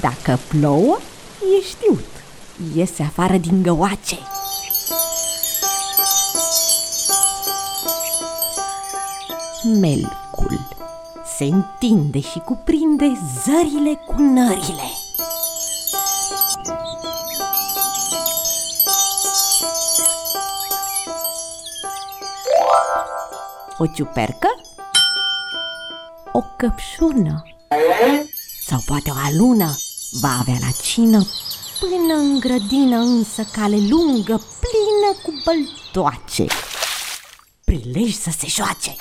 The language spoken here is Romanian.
Dacă plouă, e știut, iese afară din găoace. Melcul se întinde și cuprinde zările cu nările. O ciupercă? O căpșună? Sau poate o alună va avea la cină Până în grădină însă cale lungă, plină cu băltoace. Prilej să se joace